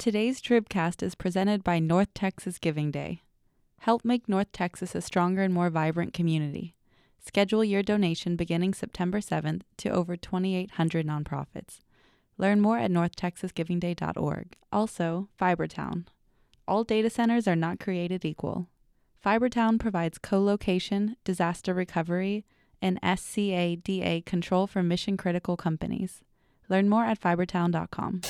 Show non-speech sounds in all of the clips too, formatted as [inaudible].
Today's Tribcast is presented by North Texas Giving Day. Help make North Texas a stronger and more vibrant community. Schedule your donation beginning September 7th to over 2,800 nonprofits. Learn more at northtexasgivingday.org. Also, Fibertown. All data centers are not created equal. Fibertown provides co location, disaster recovery, and SCADA control for mission critical companies. Learn more at fibertown.com.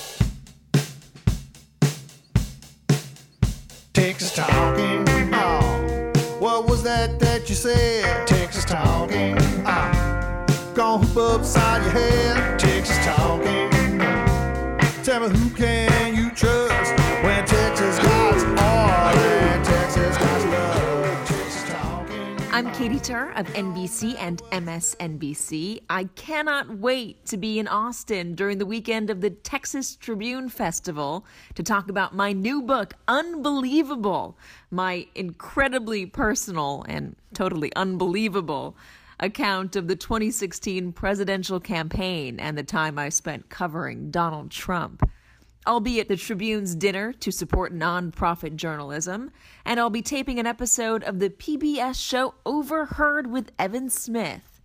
Texas talking. Oh, what was that that you said? Texas talking. Oh, gonna hoop upside your head. Texas talking. Tell me who can you trust I'm Katy Tur of NBC and MSNBC. I cannot wait to be in Austin during the weekend of the Texas Tribune Festival to talk about my new book, Unbelievable, my incredibly personal and totally unbelievable account of the 2016 presidential campaign and the time I spent covering Donald Trump. I'll be at the Tribune's dinner to support nonprofit journalism, and I'll be taping an episode of the PBS show Overheard with Evan Smith.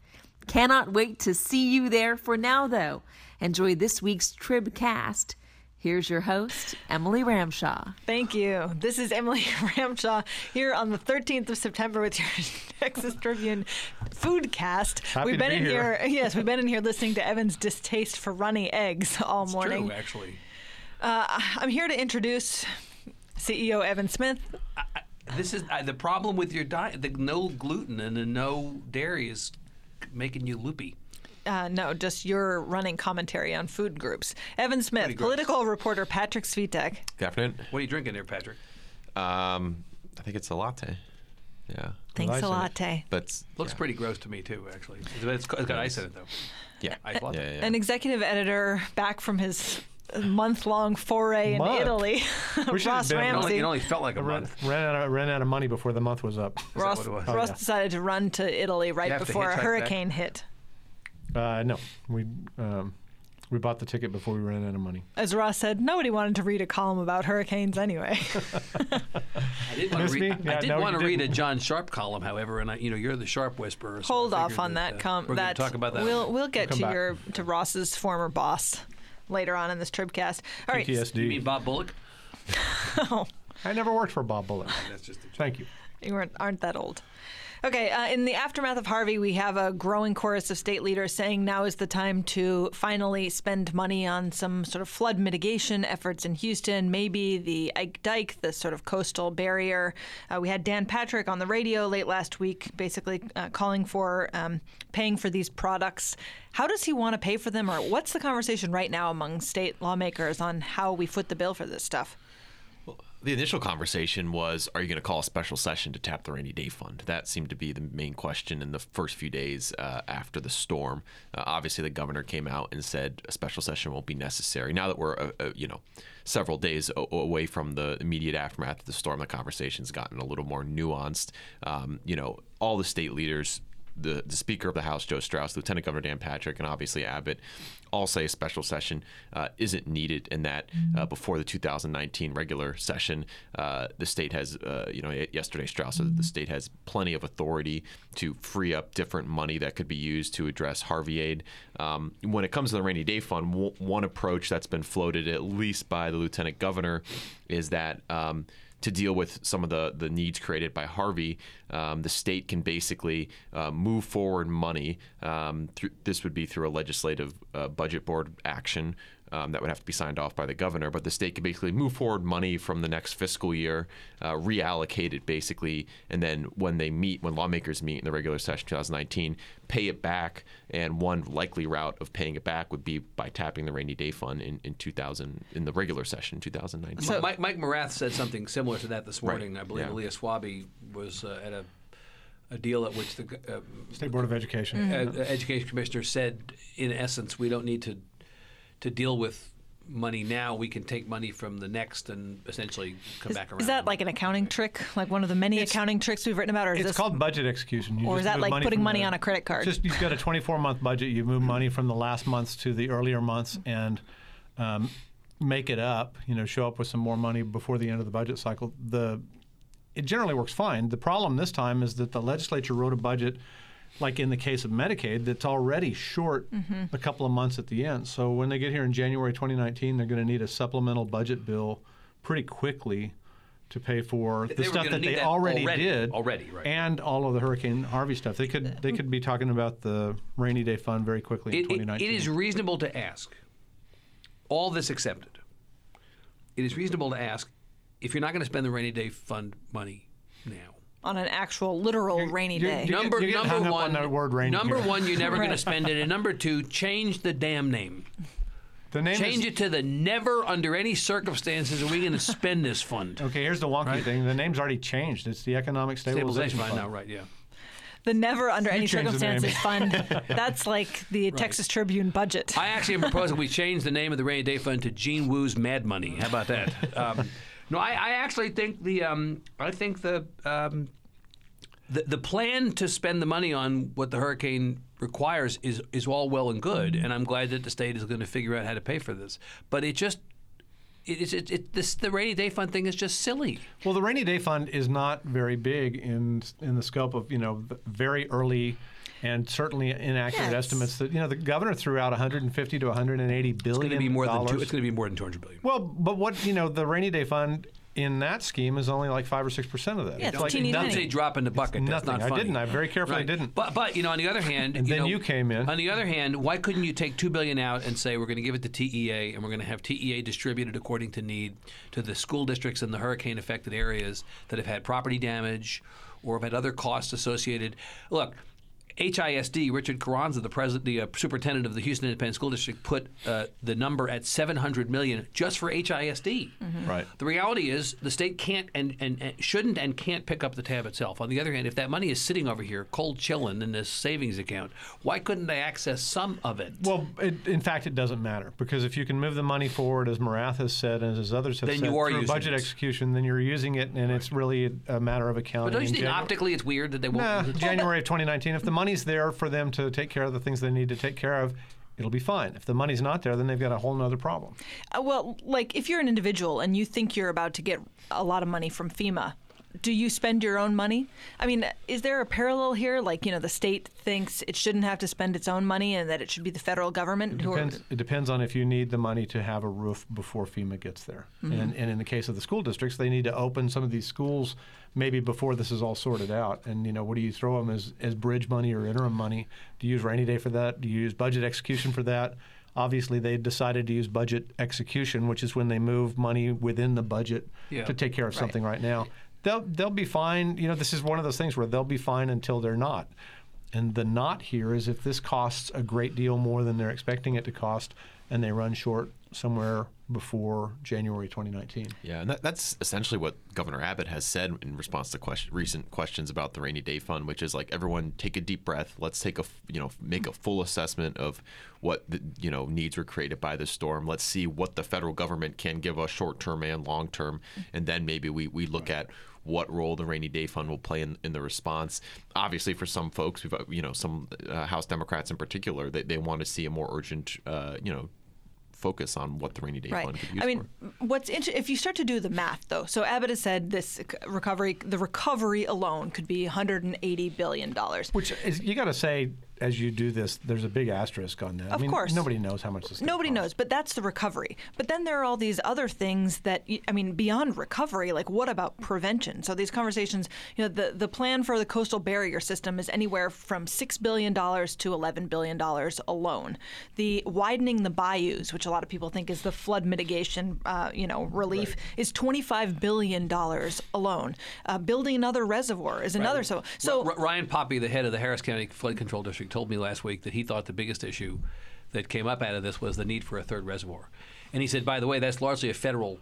Cannot wait to see you there. For now, though, enjoy this week's Tribcast. Here's your host, Emily Ramshaw. Thank you. This is Emily [laughs] Ramshaw here on the 13th of September with your [laughs] Texas Tribune Foodcast. Happy we've to been be in here. Yes, we've been in [laughs] here listening to Evan's distaste for runny eggs all morning. True, actually. Uh, I'm here to introduce CEO Evan Smith. This is uh, the problem with your diet. The no gluten and the no dairy is making you loopy. Uh, no, just your running commentary on food groups. Evan Smith, Pretty gross. political reporter Patrick Svitek. Good afternoon. What are you drinking there, Patrick? Um, I think it's a latte. Yeah, Thanks Nice a latte. but Looks yeah. pretty gross to me too. Actually, it's, it's got ice in it though. Yeah, I love yeah, it. yeah. An executive editor back from his month long foray Month? in Italy, [laughs] We should've Ross been- It only, Ramsey. it only felt like a ran, month. ran out of ran out of money before the month was up. Ross, what it was? Ross Oh, yeah. decided to run to Italy right before a hitchhike back? hurricane hit. Uh, no, we um, we bought the ticket before we ran out of money. As Ross said, nobody wanted to read a column about hurricanes anyway. [laughs] I did want to read. me? I Yeah, did no, want to read a. John Sharp column, however, and I, you know you're the Sharp whisperer. so Hold off on that. uh, com- we're that going to talk about that. We'll we'll get Come to back. your to Ross's former boss later on in this tribcast. All right. PTSD. you mean Bob Bullock? [laughs] oh, I never worked for Bob Bullock. That's just a Thank you. You weren't, aren't that old. Okay, uh, in the aftermath of Harvey, we have a growing chorus of state leaders saying now is the time to finally spend money on some sort of flood mitigation efforts in Houston, maybe the Ike Dike, the sort of coastal barrier. Uh, we had Dan Patrick on the radio late last week, basically uh, calling for um, paying for these products. How does he want to pay for them, or what's the conversation right now among state lawmakers on how we foot the bill for this stuff? The initial conversation was, are you going to call a special session to tap the rainy day fund? That seemed to be the main question in the first few days uh, after the storm. Uh, obviously, the governor came out and said a special session won't be necessary. Now that we're, uh, uh, you know, several days away from the immediate aftermath of the storm, the conversation's gotten a little more nuanced. Um, you know, all the state leaders the, the Speaker of the House, Joe Straus, Lieutenant Governor Dan Patrick, and obviously Abbott all say a special session uh, isn't needed, and that uh, before the 2019 regular session, uh, the state has, uh, you know, yesterday Straus said the state has plenty of authority to free up different money that could be used to address Harvey aid. Um, when it comes to the rainy day fund, w- one approach that's been floated at least by the Lieutenant Governor is that. Um, to deal with some of the, the needs created by Harvey, um, the state can basically uh, move forward money. Um, through, this would be through a legislative uh, budget board action um, that would have to be signed off by the governor. But the state could basically move forward money from the next fiscal year, uh, reallocate it basically, and then when they meet, when lawmakers meet in the regular session 2019, pay it back. And one likely route of paying it back would be by tapping the rainy day fund in, in 2000 in the regular session 2019. Mike, Mike Morath said something similar to that this Right, morning. I believe yeah. Leah Swaby was uh, at a, a deal at which the uh, State Board of Education. uh, education commissioner said, in essence, we don't need to to deal with money now. We can take money from the next and essentially come Is, back around. is that like an accounting trick, like one of the many It's- accounting tricks we've written about, or is It's this called budget execution. You Or is that move like putting money the- on a credit card? Just you've got a 24 month budget. You move money from the last months to the earlier months, and um, make it up, you know, show up with some more money before the end of the budget cycle, the it generally works fine. The problem this time is that the legislature wrote a budget, like in the case of Medicaid, that's already short mm-hmm. a couple of months at the end. So when they get here in January 2019, they're going to need a supplemental budget bill pretty quickly to pay for the were stuff that they that already, already- did already, right. and all of the Hurricane Harvey stuff. They could they mm-hmm. could be talking about the rainy day fund very quickly in It, it, 2019. it is reasonable to ask, all this accepted, it is reasonable to ask if you're not going to spend the rainy day fund money now. On an actual literal rainy you're- day. you're- Number getting number one, on word rainy number here. one, you're never going to spend it, and number two, change the damn name. the name Change is, it to the never under any circumstances are we going to spend this fund. [laughs] Okay, here's the wonky thing. The name's already changed. It's the Economic Stabilization, Stabilization fund Fund. now, right? Yeah. the never under any changed the name. circumstances fund. [laughs] That's like the Texas Tribune budget. I actually am proposing we change the name of the rainy day fund to Gene Woo's Mad Money. How about that? [laughs] Um, no, I, I actually think the um, I think the, um, the the plan to spend the money on what the hurricane requires is is all well and good, and I'm glad that the state is going to figure out how to pay for this. But it just it, it, it, this the rainy day fund thing is just silly. Well, the rainy day fund is not very big in in the scope of you know very early and certainly inaccurate Yeah, it's- estimates that you know the governor threw out 150 to 180 billion It's going to be more than two, dollars. it's going to be more than 200 billion. Well, but what you know, the rainy day fund in that scheme is only like five or six percent of that. Yeah, it's like teeny Don't tiny. drop in the bucket. That's nothing. not I didn't. I very carefully Right. didn't. But but you know, on the other hand, And you then know, you came in. On the other hand, why couldn't you take two billion out and say we're going to give it to TEA and we're going to have TEA distributed according to need to the school districts in the hurricane affected areas that have had property damage or have had other costs associated. Look. HISD, Richard Carranza, the president, the uh, superintendent of the Houston Independent School District, put uh, the number at 700 million just for HISD. Right. The reality is the state can't and, and, and shouldn't and can't pick up the tab itself. On the other hand, if that money is sitting over here cold chilling in this savings account, why couldn't they access some of it? Well, it, in fact, it doesn't matter because if you can move the money forward, as Morath has said and as others have Then said, you are through using budget it. execution, then you're using it, and it's really a, a matter of accounting. but don't you think Janu- optically it's weird that they won't? Nah, January of 2019. If the [laughs] money's there for them to take care of the things they need to take care of, it'll be fine. If the money's not there, then they've got a whole other problem. Uh, well, like if you're an individual and you think you're about to get a lot of money from FEMA, do you spend your own money? I mean, is there a parallel here? Like, you know, the state thinks it shouldn't have to spend its own money and that it should be the federal government who are. Depends, it depends on if you need the money to have a roof before FEMA gets there. Mm-hmm. And, and in the case of the school districts, they need to open some of these schools maybe before this is all sorted out. And, you know, what do you throw them as, as bridge money or interim money? Do you use rainy day for that? Do you use budget execution for that? Obviously, they decided to use budget execution, which is when they move money within the budget Yeah. to take care of something right now. They'll, they'll be fine. You know, this is one of those things where they'll be fine until they're not. And the not here is if this costs a great deal more than they're expecting it to cost and they run short somewhere before January 2019. Yeah, and that, that's essentially what Governor Abbott has said in response to question, recent questions about the rainy day fund, which is like everyone take a deep breath. Let's take a you know make a full assessment of what the you know needs were created by the storm. Let's see what the federal government can give us short term and long term, and then maybe we we look at what role the rainy day fund will play in, in the response. Obviously, for some folks, we've, uh, you know, some uh, House Democrats in particular, they, they want to see a more urgent, uh, you know, focus on what the rainy day Right. fund could be I mean, for. what's inter- if you start to do the math, though. So Abbott has said this recovery, the recovery alone, could be 180 billion dollars. Which is, you got to say, as you do this, there's a big asterisk on that. I Of mean, course. Nobody knows how much this gonna Nobody cost. knows, but that's the recovery. But then there are all these other things that I mean, beyond recovery, like what about prevention? So these conversations, you know, the the plan for the coastal barrier system is anywhere from six billion dollars to eleven billion dollars alone. The widening the bayous, which a lot of people think is the flood mitigation, uh, you know, relief, is twenty five billion dollars alone. Uh, building another reservoir is another. So so. R- Ryan Poppe, the head of the Harris County Flood Control District, told me last week that he thought the biggest issue that came up out of this was the need for a third reservoir. And he said, by the way, that's largely a federal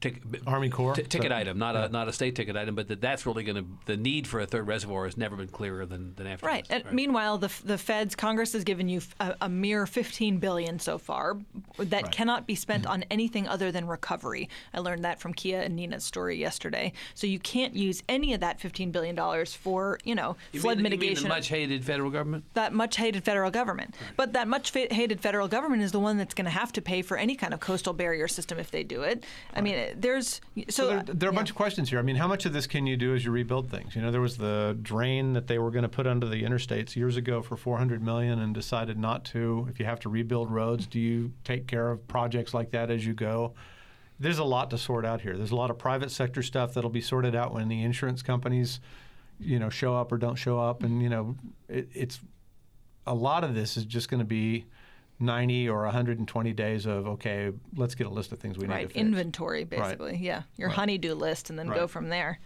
Tick, Army Corps? t- ticket So- item, not a not a state ticket item, but that that's really going to the need for a third reservoir has never been clearer than than after. Right. this. And meanwhile, the the Feds, Congress has given you a, a mere 15 billion so far that cannot be spent Mm-hmm. on anything other than recovery. I learned that from Kiah and Neena's story yesterday. So you can't use any of that 15 billion dollars for you know You flood mean, you mean mitigation. the much hated federal government. that much hated federal government. But that much fa- hated federal government is the one that's going to have to pay for any kind of coastal barrier system if they do it. I mean, there's so, So there, there are a yeah. bunch of questions here. I mean, how much of this can you do as you rebuild things? You know, there was the drain that they were going to put under the interstates years ago for 400 million, and decided not to. If you have to rebuild roads, do you take care of projects like that as you go? There's a lot to sort out here. There's a lot of private sector stuff that'll be sorted out when the insurance companies, you know, show up or don't show up, and you know, it, it's a lot of this is just going to be 90 or 120 days of okay, let's get a list of things we need right to fix. inventory basically. Yeah your honeydew list and then go from there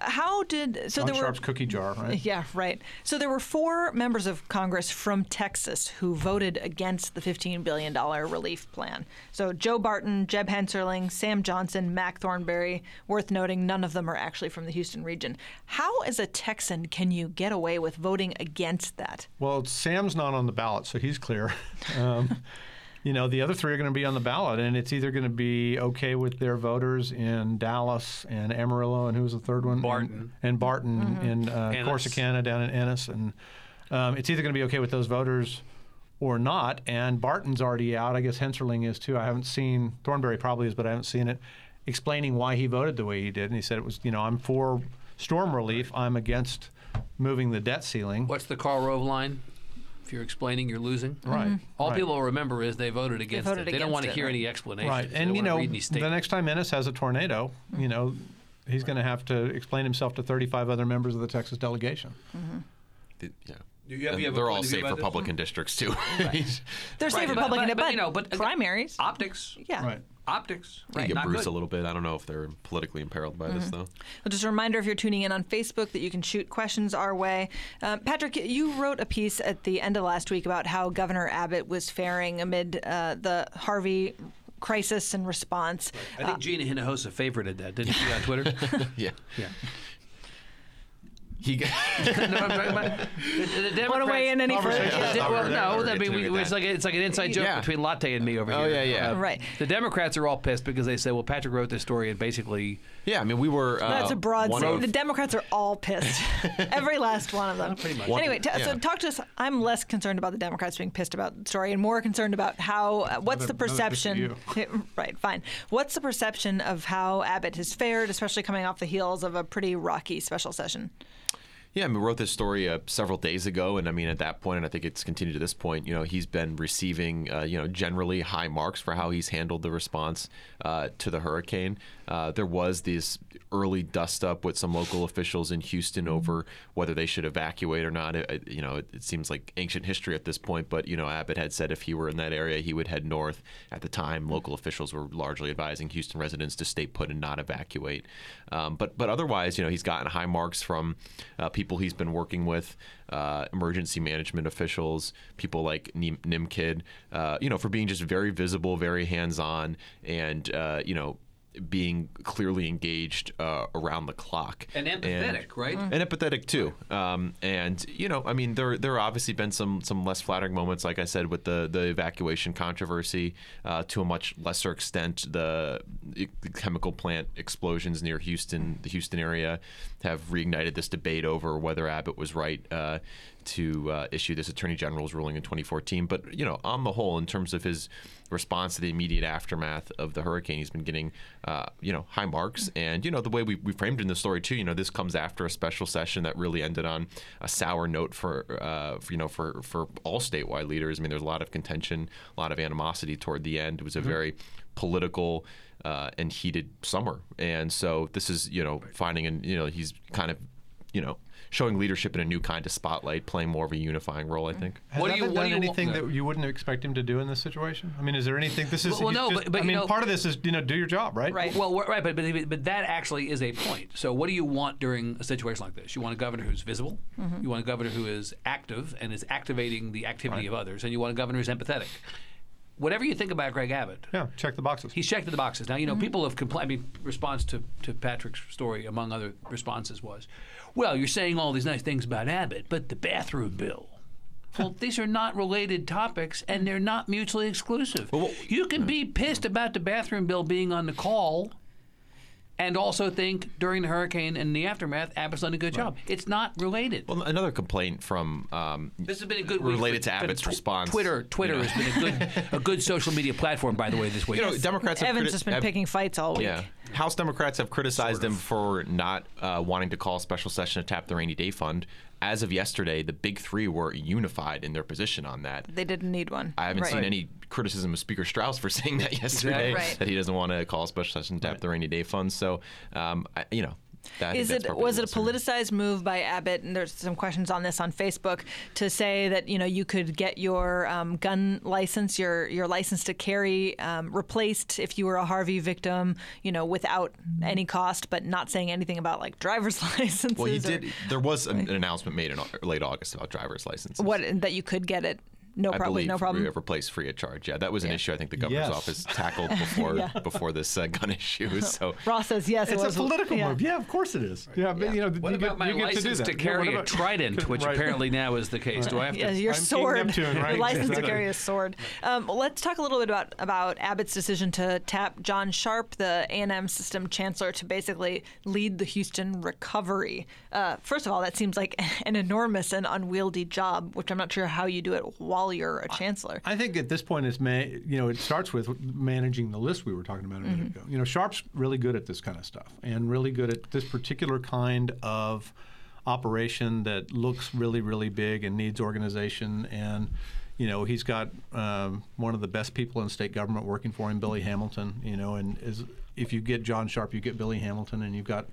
how did so John there were Sharp's cookie jar, right? [laughs] yeah right so there were four members of congress from texas who voted against the $15 billion relief plan so joe barton jeb hensarling sam johnson mac thornberry worth noting none of them are actually from the houston region how as a texan can you get away with voting against that Well, Sam's not on the ballot, so he's clear. [laughs] Um, you know, the other three are going to be on the ballot, and it's either going to be okay with their voters in Dallas and Amarillo, and who was the third one? Barton. And, and Barton in uh, Corsicana down in Ennis, and um, it's either going to be okay with those voters or not. And Barton's already out. I guess Hensarling is too. I haven't seen Thornberry probably is, but I haven't seen it. Explaining why he voted the way he did, and he said it was, you know, I'm for storm relief. I'm against moving the debt ceiling. What's the Karl Rove line? If you're explaining, you're losing. Right. Mm-hmm. All right. people will remember is they voted against voted it. They don't want to hear right. any explanation. Right, and you know, the next time Ennis has a tornado, you know, he's going to have to explain himself to 35 other members of the Texas delegation. Mm-hmm. The- yeah. You have- you have they're all safe about? Republican districts too. [laughs] they're Right, safe but- republican but- but, but, you know, but uh, primaries optics. yeah Right. Optics. You get Not bruised good. a little bit. I don't know if they're politically imperiled by this though. Well, just a reminder if you're tuning in on Facebook that you can shoot questions our way. Uh, Patrick, you wrote a piece at the end of last week about how Governor Abbott was faring amid uh, the Harvey crisis and response. I think Gina Hinojosa favorited that, didn't she, on Twitter? [laughs] Yeah. yeah. He. No, I'm talking about- the, the Democrats, Want to weigh in any further? Yeah. Yeah, well, no, gonna I mean, we, to it's that. like it's like an inside joke Yeah. between Latte and me over Oh, here. yeah, yeah. Uh, Right. The Democrats are all pissed because they say, well, Patrick wrote this story and basically Yeah, I mean, we were. Uh, That's a broad statement. of- The Democrats are all pissed. [laughs] Every last one of them. pretty much. Anyway, t- so talk to us. I'm less concerned about the Democrats being pissed about the story and more concerned about how, uh, what's the Another- another piss at perception? [laughs] right, fine. What's the perception of how Abbott has fared, especially coming off the heels of a pretty rocky special session? Yeah, I mean, wrote this story uh, several days ago, and I mean, at that point, and I think it's continued to this point. You know, he's been receiving, uh, you know, generally high marks for how he's handled the response uh, to the hurricane. Uh, there was this early dust up with some local officials in Houston over whether they should evacuate or not. It, it- you know, it, it seems like ancient history at this point, but you know, Abbott had said if he were in that area, he would head north. At the time, local officials were largely advising Houston residents to stay put and not evacuate. Um, but but otherwise, you know, he's gotten high marks from uh, people he's been working with, uh, emergency management officials, people like Nim- Nimkid, uh, you know, for being just very visible, very hands on, and uh, you know. Being clearly engaged uh, around the clock and empathetic, right? and empathetic too. Um, and you know, I mean, there there have obviously been some some less flattering moments, like I said, with the the evacuation controversy. Uh, to a much lesser extent, the, the chemical plant explosions near Houston, the Houston area, have reignited this debate over whether Abbott was right. Uh, to uh, issue this attorney general's ruling in 2014, but you know, on the whole, in terms of his response to the immediate aftermath of the hurricane, he's been getting, uh, you know, high marks. And you know, the way we, we framed in the story too, you know, this comes after a special session that really ended on a sour note for, uh, for you know, for for all statewide leaders. I mean, there's a lot of contention, a lot of animosity toward the end. It was a very political uh, and heated summer, and so this is you know finding and you know he's kind of you know showing leadership in a new kind of spotlight, playing more of a unifying role. I mm. think. Has What do you- Abbott what do done you want- anything that you wouldn't expect him to do in this situation? I mean, is there anything? This is Well, well, no, just- but- but, I mean, know- part of this is you know do your job, right? Right. Well, right, but, but but that actually is a point. So, what do you want during a situation like this? You want a governor who's visible. Mm-hmm. You want a governor who is active and is activating the activity of others, and you want a governor who's empathetic. Whatever you think about Greg Abbott, Yeah, check the boxes. He's checked the boxes. Now, you know, mm-hmm. people have complained. I mean, response to, to Patrick's story, among other responses, was, well, you're saying all these nice things about Abbott, but the bathroom bill. Well, these are not related topics, and they're not mutually exclusive. you can be pissed about the bathroom bill being on the call, and also think during the hurricane and the aftermath, Abbott's done a good job. It's not related. Well, another complaint from um, This has been a good week related for- to Abbott's tw- response. Twitter, Twitter you know. has been a good, a good social media platform, by the way, this week. You know, Democrats have Evans criti- has been have- picking fights all week. Yeah, House Democrats have criticized him for not uh, wanting to call a special session to tap the rainy day fund. As of yesterday, the big three were unified in their position on that. They didn't need one. I haven't Right. seen any criticism of Speaker Straus for [laughs] saying that yesterday, Right. that he doesn't want to call a special session to tap the rainy day fund. So, um, I, you know, that, I think Is it was it a politicized move by Abbott? And there's some questions on this on Facebook to say that you know you could get your um, gun license, your your license to carry, um, replaced if you were a Harvey victim, you know, without any cost, but not saying anything about like driver's [laughs] licenses. Well, he or did. There was an, an announcement made in late August about driver's licenses. what that you could get it, no I problem, believe no problem. re- replaced free of charge. Yeah, that was an Yeah. issue I think the governor's Yes. office [laughs] tackled before Yeah. before this uh, gun issue. [laughs] So Ross says yes. It's it a political yeah. move. Yeah, of course it is. Yeah, but you know, What you about get, my you get license to, do to, that. Yeah, carry what a trident, [laughs] which Right. apparently now is the case? Do I have to? Yeah, your I'm sword. Neptune, right? Your license to carry a sword. Um, let's talk a little bit about about Abbott's decision to tap John Sharp, the A&M system chancellor, to basically lead the Houston recovery. Uh, first of all, that seems like an enormous and unwieldy job, which I'm not sure how you do it while you're a chancellor. I think at this point, it's you know it starts with managing the list we were talking about a minute Mm-hmm. ago. You know, Sharp's really good at this kind of stuff, and really good at this particular kind of operation that looks really, really big and needs organization. And you know, he's got um, one of the best people in state government working for him, Billy Hamilton. You know, and is if you get John Sharp, you get Billy Hamilton, and you've got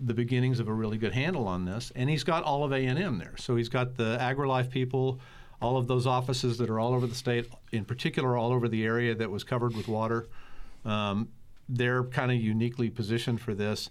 the beginnings of a really good handle on this. And he's got all of A&M there. So he's got the AgriLife people, all of those offices that are all over the state, in particular all over the area that was covered with water. Um, they're kind of uniquely positioned for this.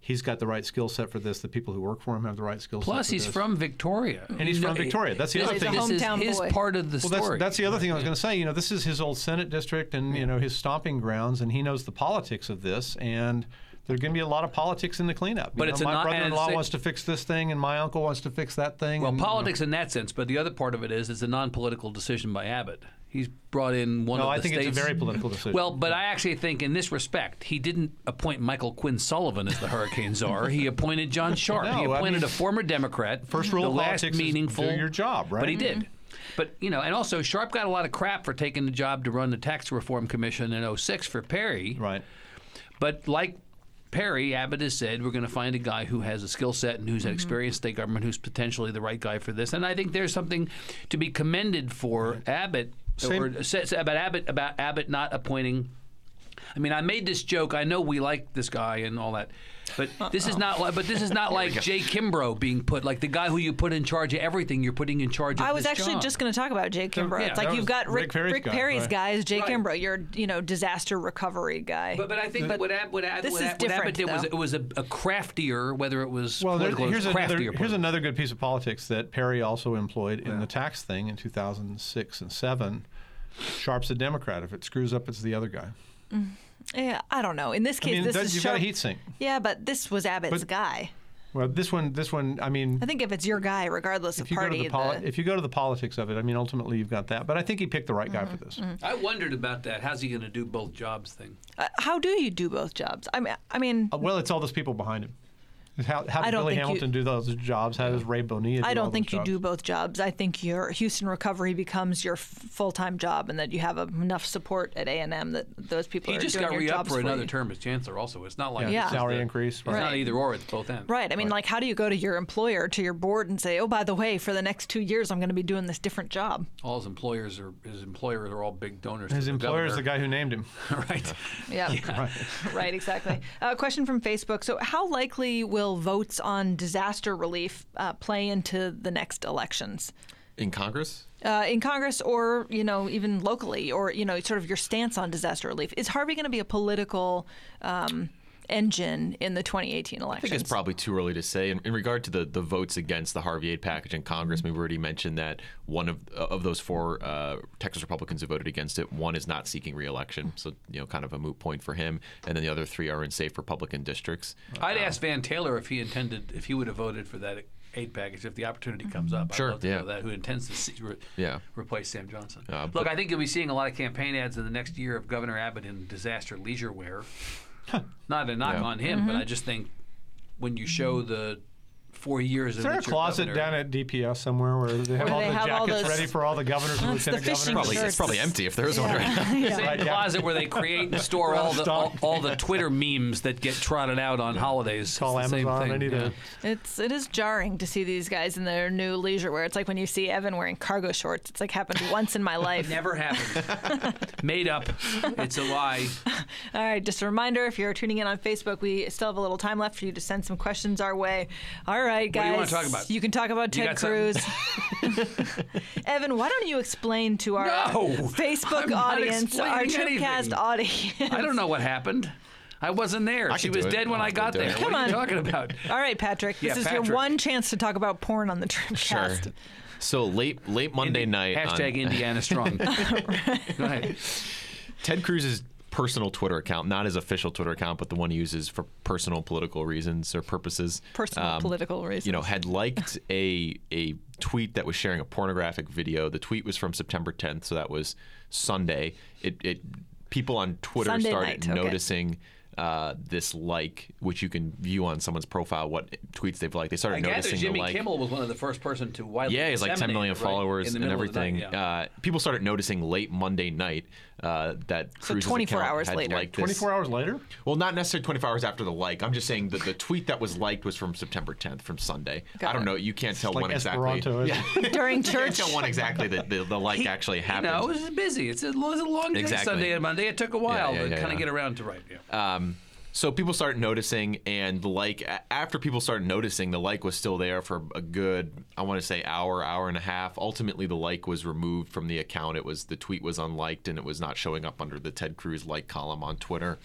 He's got the right skill set for this. The people who work for him have the right skill set. Plus, for he's this. from Victoria, And he's You from Victoria. That's the other thing. This is Hometown his boy. part of the Well, story. that's the other thing I was going to say. You know, this is his old Senate district, and you know his stomping grounds, and he knows the politics of this. And there's going to be a lot of politics in the cleanup. You But know, it's my not- brother-in-law wants to fix this thing, and my uncle wants to fix that thing. Well, and, you know. politics in that sense, but the other part of it is it's a non-political decision by Abbott. He's brought in one No, of I the states. No, I think it's a very political decision. Well, but I actually think in this respect, he didn't appoint Michael Quinn Sullivan as the hurricane czar. he appointed John [laughs] Sharp. he No, I appointed mean, a former Democrat. first rule the of last politics is meaningful do your job, right? But he did. Mm-hmm. But you know, and also Sharp got a lot of crap for taking the job to run the Tax Reform Commission in 06 for Perry. Right. But like Perry, Abbott has said, we're going to find a guy who has a skill set and who's Mm-hmm. had experience in state government, who's potentially the right guy for this. And I think there's something to be commended for Abbott, Same- or about Abbott about Abbott not appointing. I mean, I made this joke. I know we like this guy and all that, but this is not. li- But this is not [laughs] like Jay Kimbrough being put like the guy who you put in charge of everything. You're putting in charge of. I was this actually job. just going to talk about Jay Kimbrough. yeah, it's like you've got Rick Rick, Perry's guy, guy right. is Jay Right. Kimbrough. You're you know disaster recovery guy. But, but I think what, Ab, what, Ab, This what, is Ab- what different, Abbott did was it was a, a craftier, whether it was Well, there- political, was here's a another craftier. here's another good piece of politics that Perry also employed in the tax thing in 2006 and seven. Sharp's a Democrat. If it screws up, it's the other guy. Yeah, I don't know. In this I case, mean, this is you've got a Sharp- heat sink. Yeah, but this was Abbott's But- guy. Well, this one, this one, I mean, I think if it's your guy, regardless of if you go to party, the poli- the- if you go to the politics of it, I mean, ultimately you've got that. But I think he picked the right guy Mm-hmm, for this. I wondered about that. How's he going to do both jobs thing? uh, how do you do both jobs? I mean, I mean, Uh, Well, it's all those people behind him. How, how did Billy think you- Hamilton do those jobs? How does Ray Bonilla do I don't those think you jobs? do both jobs. I think your Houston recovery becomes your f- full-time job, and that you have enough support at A and M that those people He are just doing got your re-up jobs for another you. term as chancellor. Also, it's not like Yeah, Yeah. salary the- increase. It's Right. not either or. It's both ends. Right. I mean, like, how do you go to your employer, to your board, and say, "Oh, by the way, for the next two years, I'm going to be doing this different job"? All his employers are his employers are all big donors. His to the employer is the guy who named him. [laughs] right. Yeah. [laughs] [laughs] right. Exactly. A question from Facebook. So, how likely will votes on disaster relief uh, play into the next elections? in Congress, uh, in Congress or you know even locally or you know sort of your stance on disaster relief is Harvey going to be a political um, engine in the 2018 I elections. think it's probably too early to say. In, in regard to the, the votes against the Harvey aid package in Congress, we've already mentioned that one of of those four uh, Texas Republicans who voted against it, one is not seeking reelection, so you know, kind of a moot point for him, and then the other three are in safe Republican districts. I'd ask Van Taylor if he intended, if he would have voted for that aid package if the opportunity comes up. Sure, I'd love to yeah. know that. Who intends to see, re- Yeah. replace Sam Johnson? Uh, Look, but- I think you'll be seeing a lot of campaign ads in the next year of Governor Abbott in disaster leisure wear. Not a knock Yeah. on him, but mm-hmm. I just think when you show the four years Is in there a closet governor- down at DPS somewhere where they have Where all they the have all jackets those- ready for all the governors and That's the lieutenant governors? Probably, it's probably empty if there is one right now. Same Right, yeah. closet where they create and store all the all, [laughs] all the Twitter memes that get trotted out on holidays. Call It's the same Amazon. thing. I need yeah. a It's it is jarring to see these guys in their new leisure wear. It's like when you see Evan wearing cargo shorts. It's like happened once in my [laughs] life. Never happened. [laughs] Made up. It's a lie. All right, just a reminder if you're tuning in on Facebook, we still have a little time left for you to send some questions our way. All right, guys. do you wanna talk about? You can talk about Ted? Cruz. [laughs] Evan, why don't you explain to our No! Facebook I'm not audience, our explaining Tribcast audience? I don't know what happened. I wasn't there. I she was do it. dead when I'll I got there. Come what are you on. talking about? [laughs] All right, Patrick. This Yeah, is Patrick. your one chance to talk about porn on the Sure. So late late Monday Indi- night. Hashtag on, Indiana Strong. [laughs] Go ahead. Ted Cruz's personal Twitter account, not his official Twitter account, but the one he uses for personal political reasons or purposes. Personal um, political reasons. You know, had liked a a tweet that was sharing a pornographic video. The tweet was from September 10th, so that was Sunday. It, it people on Twitter Sunday started night, okay. Noticing. Uh, this like, which you can view on someone's profile, what tweets they've liked. They started I gather noticing Jimmy the like. Kimmel was one of the first person to widely Yeah, he's like 10 disseminate right, followers and middle of the night, everything. yeah. uh, people started noticing late Monday night uh, that So Cruz's 24 account hours had later. liked this. 24 hours later? Well, not necessarily 24 hours after the like. I'm just saying that the tweet that was liked was from September 10th, from Sunday. Got I don't it. know. You can't tell Like when exactly. Esperanto. is it? [laughs] During [laughs] You can't church. tell when exactly the, the, the like He- actually You happened. know, it was busy. It's a, it was a long day Exactly. Sunday and Monday. It took a while yeah, to yeah, kind of get around to right. Yeah. Um, so people started noticing, and the like after people started noticing, the like was still there for a good, I want to say, hour, hour and a half. Ultimately, the like was removed from the account. It was the tweet was unliked, and it was not showing up under the Ted Cruz like column on Twitter.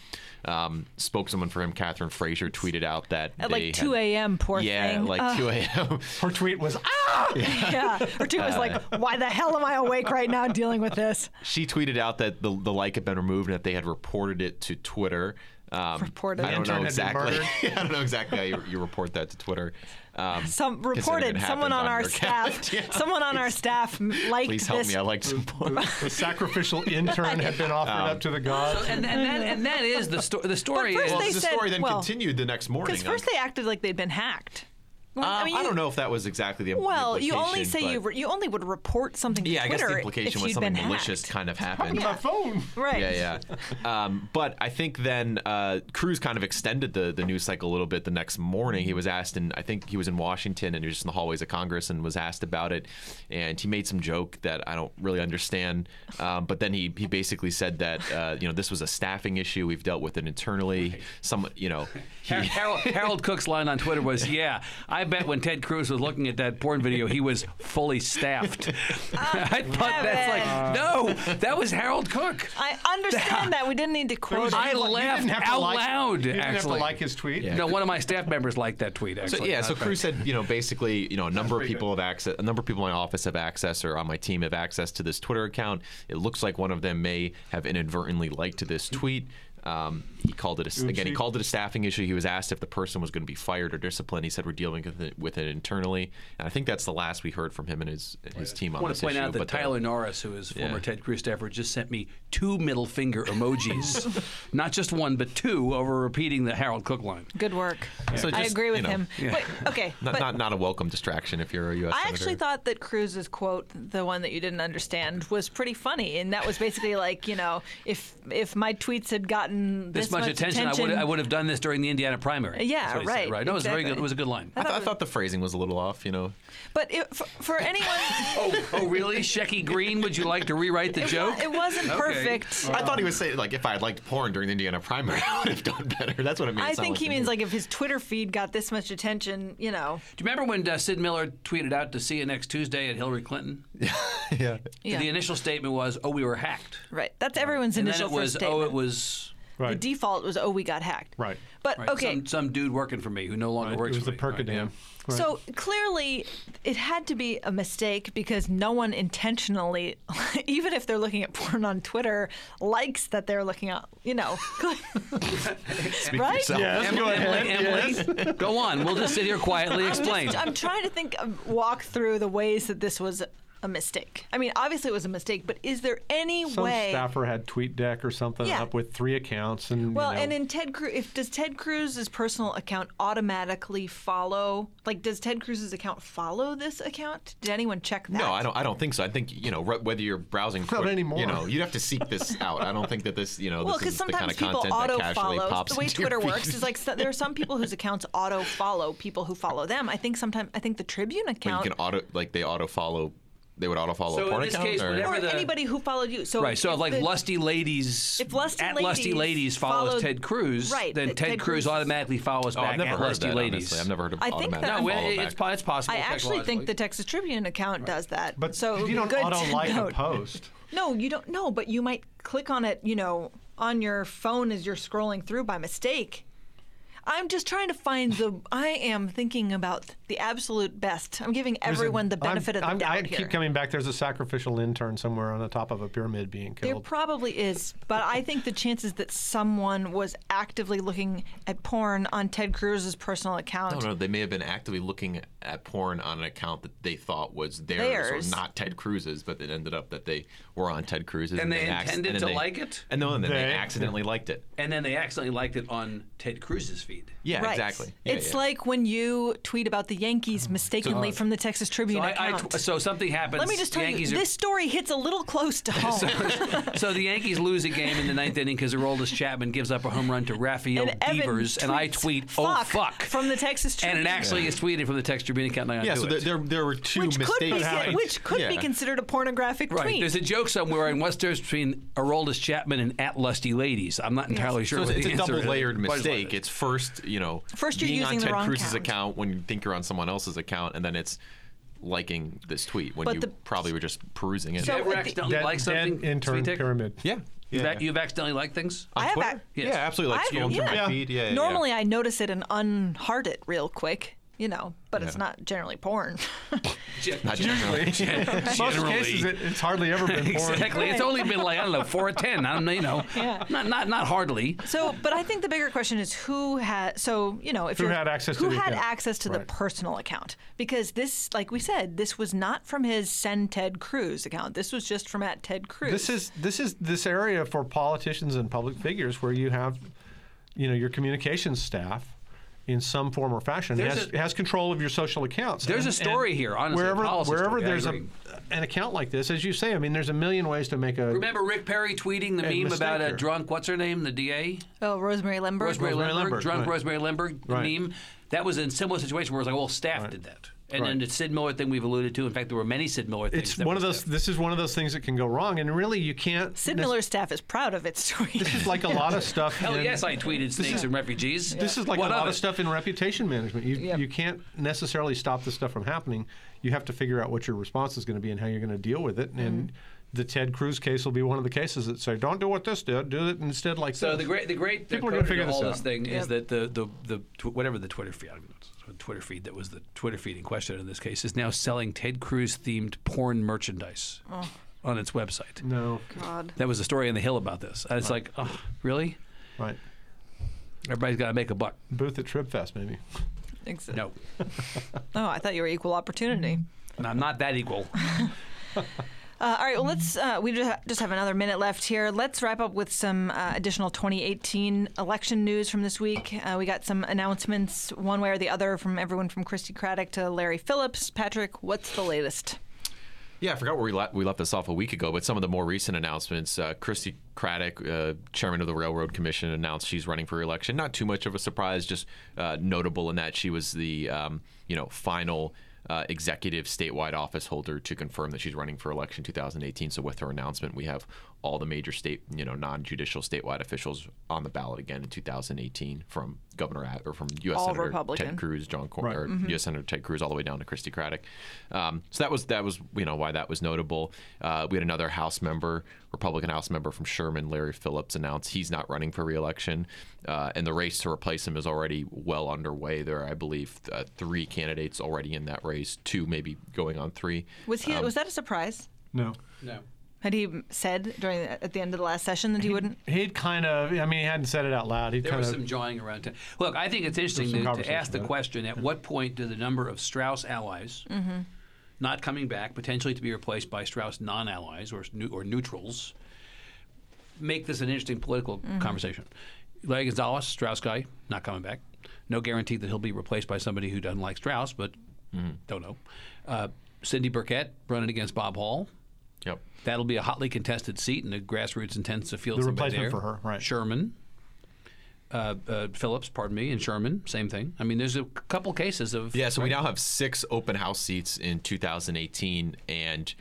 Um, spokeswoman for him, Catherine Frazier, tweeted out that At they like 2 a.m., poor thing. Yeah, thing. like Uh, 2 a.m. [laughs] Her tweet was, ah! [laughs] yeah. Or two was like, why the hell am I awake right now dealing with this? she tweeted out that the, the like had been removed and that they had reported it to Twitter. Um, Reported. I don't The know intern had been exactly. [laughs] I don't know exactly how you, you report that to Twitter. Um, Some reported someone happened on our staff. [laughs] Yeah. Someone on our staff liked Please help this. me. I like some porn. The sacrificial intern had been offered Um, up to the gods. And, and, that, and that is the, sto- the story. first is, Well, the said- story then well, continued the next morning. Because first they acted like they'd been hacked. Well, Um, I, mean, you- don't know if that was exactly the implication. Well, you only say but- you re- you only would report something to Yeah, I guess Twitter the implication if was something malicious hacked. kind of [laughs] happened. My phone. Right. Yeah, yeah. Um, but I think then uh, Cruz kind of extended the, the news cycle a little bit the next morning. He was asked, and I think he was in Washington and he was just in the hallways of Congress and was asked about it. And he made some joke that I don't really understand. Um, but then he, he basically said that, uh, you know, this was a staffing issue. We've dealt with it internally. Some, you know, he, Harold, Harold Cook's line on Twitter was, "Yeah, I bet when Ted Cruz was looking at that porn video, he was fully staffed." [laughs] Oh, [laughs] I thought that's like, no, that was Harold Cook. I understand that we didn't need to quote. I it. You laughed didn't have to out like- loud. You didn't have to actually, like his tweet. no, one of my staff members liked that tweet. Actually, So yeah, so Cruz said, you know, basically, you know, a number of pretty people have access, a number of people in my office have access, or on my team have access to this Twitter account. It looks like one of them may have inadvertently liked this tweet. Um, he called it a, again. He called it a staffing issue. He was asked if the person was going to be fired or disciplined. He said we're dealing with it, with it internally, and I think that's the last we heard from him and his his team I on want to point issue. out that but, uh, Tyler Norris, who is yeah. former Ted Cruz staffer, just sent me two middle finger emojis, [laughs] not just one but two, over repeating the Harold Cook line. Good work. So I agree with you know, him. Wait, okay, Not, but not not a welcome distraction if you're a U.S. I senator. actually thought that Cruz's quote, the one that you didn't understand, was pretty funny, and that was basically like, you know, if if my tweets had gotten this, This, much, attention, I would I would have done this during the Indiana primary. Yeah, That's what he said, right, right. No, it was a very good. It was a good line. I, th- I thought the phrasing was a little off. You know, But it, for, for anyone, [laughs] oh, oh, really? Shecky Greene, would you like to rewrite the it, joke? wa- it wasn't Okay. perfect. I thought he was saying like if I had liked porn during the Indiana primary, [laughs] I would have done better. That's what it means. I think he means like if his Twitter feed got this much attention, you know. Do you remember when uh, Sid Miller tweeted out to see you next Tuesday at Hillary Clinton? [laughs] yeah. Yeah. The initial statement was, "Oh, we were hacked," Right. That's everyone's and then initial it was, first "Oh, it was." The default was, oh, we got hacked. Right. But Right, okay, Some, some dude working for me who no longer Right. works It was for the me. Right, yeah. Right. So clearly, it had to be a mistake because no one intentionally, [laughs] even if they're looking at porn on Twitter, likes that they're looking at, you know. [laughs] Speak Right? for. Yes, Emily, go ahead. Emily, Emily, go on. We'll just sit here quietly. Explain. Just- I'm trying to think, walk through the ways that this was a mistake. I mean, obviously it was a mistake, but is there any way Some way? staffer had TweetDeck or something Yeah. up with three accounts, and Well, you know, and in Ted Cruz, if does Ted Cruz's personal account automatically follow? Like, does Ted Cruz's account follow this account? Did anyone check that? No, I don't. I don't think so. I think you know re- whether you're browsing Twitter, anymore. You know, you'd have to seek this [laughs] out. I don't think that this, you know, Well, this because is the kind sometimes of people content that auto casually follow. pops The way into your Twitter works feed. is like so, there are some people whose accounts auto follow people who follow them. I think sometimes I think the Tribune Wait, you account can auto like they auto follow. They would auto follow So a porn in this account. case, or- or the- anybody who followed you. So Right, so if if like the- Lusty Ladies If Lusty at Lusty Ladies Ladies follows followed- Ted Cruz, Right, then Ted, Ted Cruz Cruz- automatically follows oh, back I've never at heard Lusty of that. Ladies. Honestly, I've never heard of I think that- No, it- it's, it's possible. I actually think the Texas Tribune account does that. but so you be don't auto like a post. No, you don't. No, but you might click on it, you know, on your phone as you're scrolling through by mistake. I'm just trying to find the. I am thinking about the absolute best. I'm giving There's a- everyone the I'm- benefit of the I'm- doubt I here. keep coming back. There's a sacrificial intern somewhere on the top of a pyramid being killed. There probably is, but I think the chances that someone was actively looking at porn on Ted Cruz's personal account. No, no, they may have been actively looking at porn on an account that they thought was theirs, Theirs. or not Ted Cruz's, but it ended up that they were on Ted Cruz's. And they acc- intended and to they- like it? And no, and then they, They- accidentally liked it. And then they accidentally liked it on Ted Cruz's feed. Yeah, Right. exactly. Yeah, it's yeah. like when you tweet about the Yankees mistakenly from the Texas Tribune So, I, I account. tw- so something happens. Let me just tell Yankees you, are- this story hits a little close to [laughs] home. so the Yankees lose a game in the ninth inning because Aroldis Chapman gives up a home run to Rafael and Devers, and I tweets, tweet, "Oh fuck!" from the Texas Tribune. and it actually is tweeted from the Texas Tribune account. and I Yeah, so there, it. there, there were two which could, be, mistakes. which could be considered a pornographic Right. tweet. There's a joke somewhere in what's there between Aroldis Chapman and at Lusty Ladies. I'm not entirely sure. So it's, what it's the a answer is. double-layered But it's like mistake. It's first, you know, First you're being using on the Ted wrong Cruz's account. account when you think you're on someone else's account, and then it's liking this tweet when But you the- probably were just perusing it. So- Ever at the- accidentally Dead, like something? dead intern pyramid. yeah, You've, yeah. you've accidentally liked things. I have Twitter? ac- Yes. Yeah, absolutely. Like I've- scrolling through yeah. my feed. Yeah, yeah, Normally, yeah. I notice it and unheart it real quick, you know, but it's not generally porn. [laughs] Not generally. [laughs] [laughs] Most Generally. cases, it, it's hardly ever been porn. Exactly. It's only been like I don't know four or ten. I don't know. You know, Yeah. not not not hardly. so, but I think the bigger question is who had. So, you know, if Who you're- had access to who the had account? access to the personal account? Because this, like we said, this was not from his send Ted Cruz account. This was just from at Ted Cruz. This is this is this area for politicians and public figures where you have, you know, your communications staff. In some form or fashion, There's has, a- has control of your social accounts. There's a story here, honestly, Wherever, policy wherever story, there's a, an account like this, as you say, I mean, there's a million ways to make a. Remember Rick Perry tweeting the A meme about a drunk, what's her name, the DA? oh, Rosemary Lehmberg. Rosemary, Rosemary Lehmberg, Lehmberg, drunk right. Rosemary Lehmberg Right. meme. That was a similar situation where it was like, well, staff did that. And then Right. the Sid Miller thing we've alluded to. In fact, there were many Sid Miller things. It's one of those. staff. This is one of those things that can go wrong, and really, you can't. Sid nec- Miller's staff is proud of its tweet. This is like a lot of stuff. [laughs] Hell in- yes, I tweeted snakes and refugees. This is like What a lot it? of stuff in reputation management. You Yep. you can't necessarily stop this stuff from happening. You have to figure out what your response is going to be and how you're going to deal with it. And Mm-hmm. the Ted Cruz case will be one of the cases that say, "Don't do what this did. Do it instead like So this." the great, the great People are gonna figure all this this out. thing is that the the the tw- whatever the Twitter feed, I don't know, it's a Twitter feed that was the Twitter feed in question in this case is now selling Ted Cruz themed porn merchandise Oh. on its website. no, God. That was a story in the Hill about this. And it's like, oh, really? right. Everybody's got to make a buck. Booth at Tribfest, maybe. Ex- No, Oh, I thought you were equal opportunity. and I'm not that equal. [laughs] Uh, all right, well, let's. Uh, we just, have another minute left here. Let's wrap up with some uh, additional 2018 election news from this week. Uh, we got some announcements, one way or the other, from everyone from Christi Craddick to Larry Phillips. Patrick, what's the latest? Yeah, I forgot where we, we left this off a week ago, but some of the more recent announcements. Uh, Christi Craddick, uh, chairman of the Railroad Commission, announced she's running for election. Not too much of a surprise, just uh, notable in that she was the um, you know final uh, executive statewide office holder to confirm that she's running for election 2018. So with her announcement, we have all the major state you know non-judicial statewide officials on the ballot again in 2018 from Governor Ad- or from U.S. All Senator Republican. Ted Cruz, John Cor- Right. or U.S. Senator Ted Cruz, all the way down to Christi Craddick. Um, so that was that was you know why that was notable. Uh, we had another House member, Republican House member from Sherman, Larry Phillips, announce he's not running for reelection, uh, and the race to replace him is already well underway. There, are, I believe, uh, three candidates already in that race, two maybe going on three. Was he? Um, was that a surprise? No. No. Had he said during at the end of the last session that he wouldn't? He'd kind of, I mean, he hadn't said it out loud. He'd There kind was of, some jawing around. Town. Look, I think it's interesting to, to ask the about it. question: At what point do the number of Straus allies mm-hmm. not coming back, potentially to be replaced by Straus non-allies or or neutrals, make this an interesting political mm-hmm. conversation? Larry Gonzales, Straus guy, not coming back. No guarantee that he'll be replaced by somebody who doesn't like Straus, but mm-hmm. don't know. Uh, Cindy Burkett running against Bob Hall. Yep. That'll be a hotly contested seat, and the grassroots intends to field The somebody replacement there. for her, right. Sherman, uh, uh, Phillips, pardon me, and Sherman, same thing. I mean, there's a couple cases of Yeah, so we now have six open house seats in 2018, and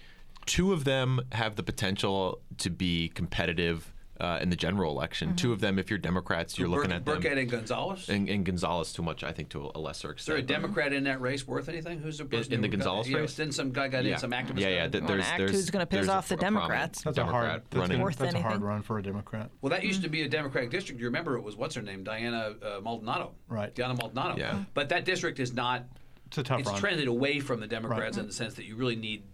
two of them have the potential to be competitive uh, in the general election. Two of them, if you're Democrats, you're looking Bur- at them. Burkett and Gonzales. and, and Gonzales too much, I think, to a lesser extent. Is there a extent. Democrat in that race worth anything? Who's the person in the who got- Gonzales yeah, race? Then some guy got in, yeah. some activist. Yeah, yeah. got th- there's, act there's, who's gonna piss there's a off the fr- a Democrats. that's a hard, that's, running. Worth that's a hard run for a Democrat. Well, that used to be a Democratic district. You remember it was what's her name, Diana uh, Maldonado. Right. Diana Maldonado. Yeah. But that district is not. It's a tough it's run. trended away from the Democrats in the sense that you really need.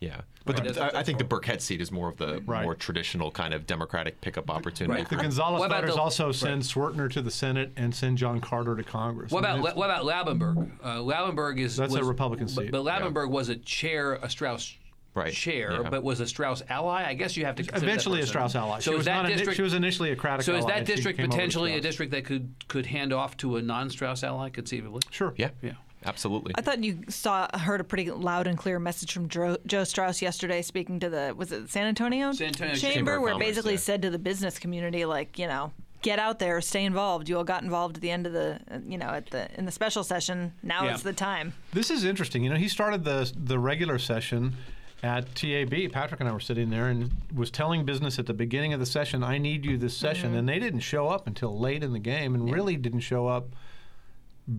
Yeah, but Right. the, I, I think the that's Burkett seat is more of the Right. more traditional kind of Democratic pickup opportunity. Right. The Gonzales What about the- also send Schwertner to the Senate and send John Carter to Congress. What I mean, about it's- what about Laubenberg? Uh, Laubenberg is That's a Republican but- seat. But, Laubenberg was a chair, a Straus Right, chair, yeah. but was a Straus ally. I guess you have to consider that Eventually a. Straus ally. So she, was that not a- district? she was initially a Craddick so is that She district came over to potentially a district that could could hand off to a non-Straus ally conceivably? Sure. Yeah, Yeah. Absolutely. I thought you saw heard a pretty loud and clear message from Joe, Joe Straus yesterday, speaking to the was it San Antonio, San Antonio Chamber, Chamber where Commerce, basically yeah. said to the business community, like you know, get out there, stay involved. You all got involved at the end of the, uh, you know, at the in the special session. Now Yeah. is the time. This is interesting. You know, he started the the regular session at TAB. Patrick and I were sitting there and was telling business at the beginning of the session, "I need you this session," Mm-hmm. and they didn't show up until late in the game, and really didn't show up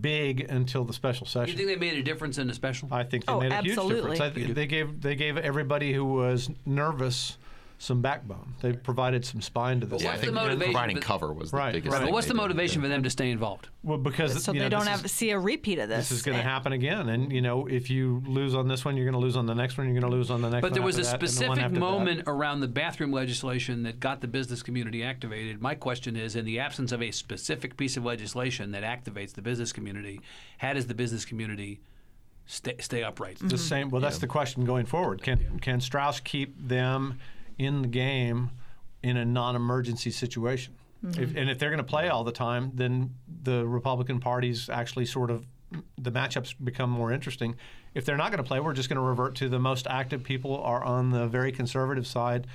big until the special session. You think they made a difference in the special? I think they Oh, made a huge difference. I th- they gave they gave everybody who was nervous some backbone. They provided some spine to this. But what's thing. the motivation? Providing cover was the Right, biggest right. thing. But what's the motivation for them to stay involved? Well, because So you they know, don't have is- to see a repeat of this. This is going to happen again, and you know, if you lose on this one, you're going to lose on the next one. You're going to lose on the next. But one there was a that, and the one specific after that. moment around the bathroom legislation that got the business community activated. My question is in the absence of a specific piece of legislation that activates the business community, how does the business community stay, stay upright? The mm-hmm. same. Well, that's the question going forward. Can can Straus keep them in the game in a non-emergency situation? Mm-hmm. If, and if they're going to play all the time, then the Republican parties actually sort of the matchups become more interesting. If they're not going to play, we're just going to revert to the most active people are on the very conservative side,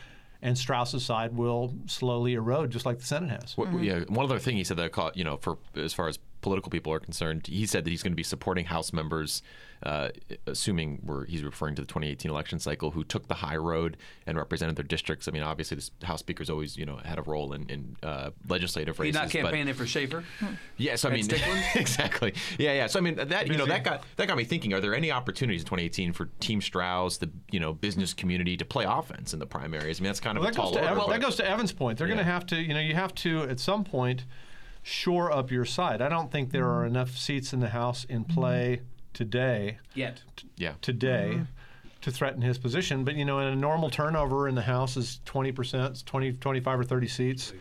and Straus's side will slowly erode, just like the Senate has. What, mm-hmm. Yeah, one other thing he said that caught, you know, for as far as political people are concerned, he said that he's going to be supporting House members, uh, assuming we're, he's referring to the 2018 election cycle, who took the high road and represented their districts. I mean, obviously, this House Speaker's always, you know, had a role in, in uh, legislative You're races. not but- campaigning for Schaefer? [laughs] yeah, so I mean, [laughs] exactly. Yeah, yeah. So I mean, that you know that got that got me thinking. Are there any opportunities in 2018 for Team Straus, the you know business community, to play offense in the primaries? I mean, that's kind of Well, a that tall goes, to order. Evan, but- that goes to Evan's point. They're going to have to, you know, you have to at some point shore up your side. I don't think there are mm-hmm. enough seats in the House in play mm-hmm. today, Yet. yeah. today, mm-hmm. to threaten his position. But you know, in a normal turnover in the House is 20 percent, 20, 25 or 30 seats.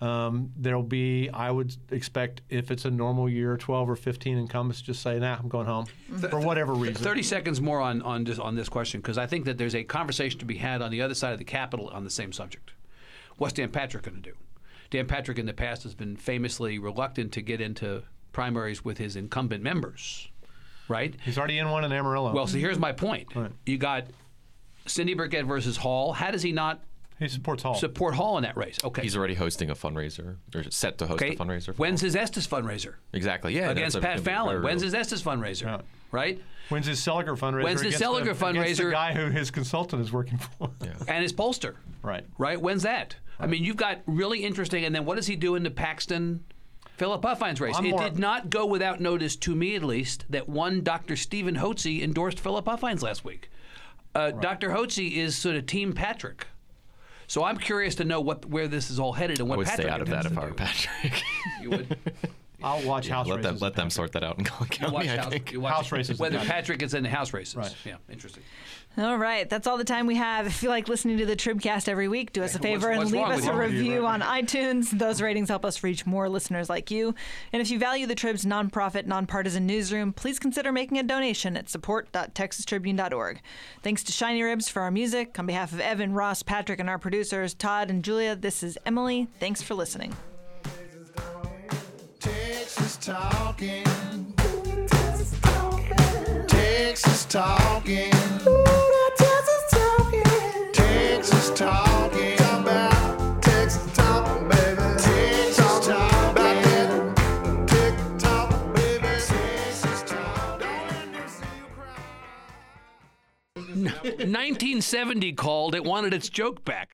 Um, there'll be, I would expect, if it's a normal year, 12 or 15 incumbents just say, "Nah, I'm going home," for whatever reason. 30 seconds more on, on, just on this question, because I think that there's a conversation to be had on the other side of the Capitol on the same subject. What's Dan Patrick going to do? Dan Patrick in the past has been famously reluctant to get into primaries with his incumbent members, right? He's already in one in Amarillo. Well, so here's my point. Right. You got Cindy Burkett versus Hall. How does he not he supports Hall. support Hall in that race? Okay. He's already hosting a fundraiser, or set to host okay. a fundraiser. For When's his Estes fundraiser? exactly? Yeah, Against that's a- Pat Fallon. right, When's his Estes fundraiser? Yeah. Right? When's his Seliger fundraiser? When's his against Seliger the, Against the guy who his consultant is working for. And his pollster. Right. Right? When's that? I mean, you've got really interesting. And then what does he do in the Paxton Phillip Huffines race. I'm it more- did not go without notice, to me at least, that one Dr. Steven Hotze endorsed Phillip Huffines last week. Uh, Dr. Hotze is sort of Team Patrick. So I'm curious to know what where this is all headed and I what would Patrick stay out of that if I were. Patrick. [laughs] You would [laughs] I'll watch house let races. them let them sort that out in Collin you [laughs] watch County. I house, think. you watch House races Whether Patrick is in the house races. Right. Yeah, interesting. All right, that's all the time we have. If you like listening to the Tribcast every week, do us a favor what's and leave us with a you? review on iTunes. Those ratings help us reach more listeners like you. And if you value the Trib's nonprofit, nonpartisan newsroom, please consider making a donation at support.texastribune.org. Thanks to Shiny Ribs for our music. On behalf of Evan, Ross, Patrick, and our producers, Todd and Julia, this is Emily. Thanks for listening. Texas talking. Texas talking. Texas talking. 1970 called. It wanted its joke back.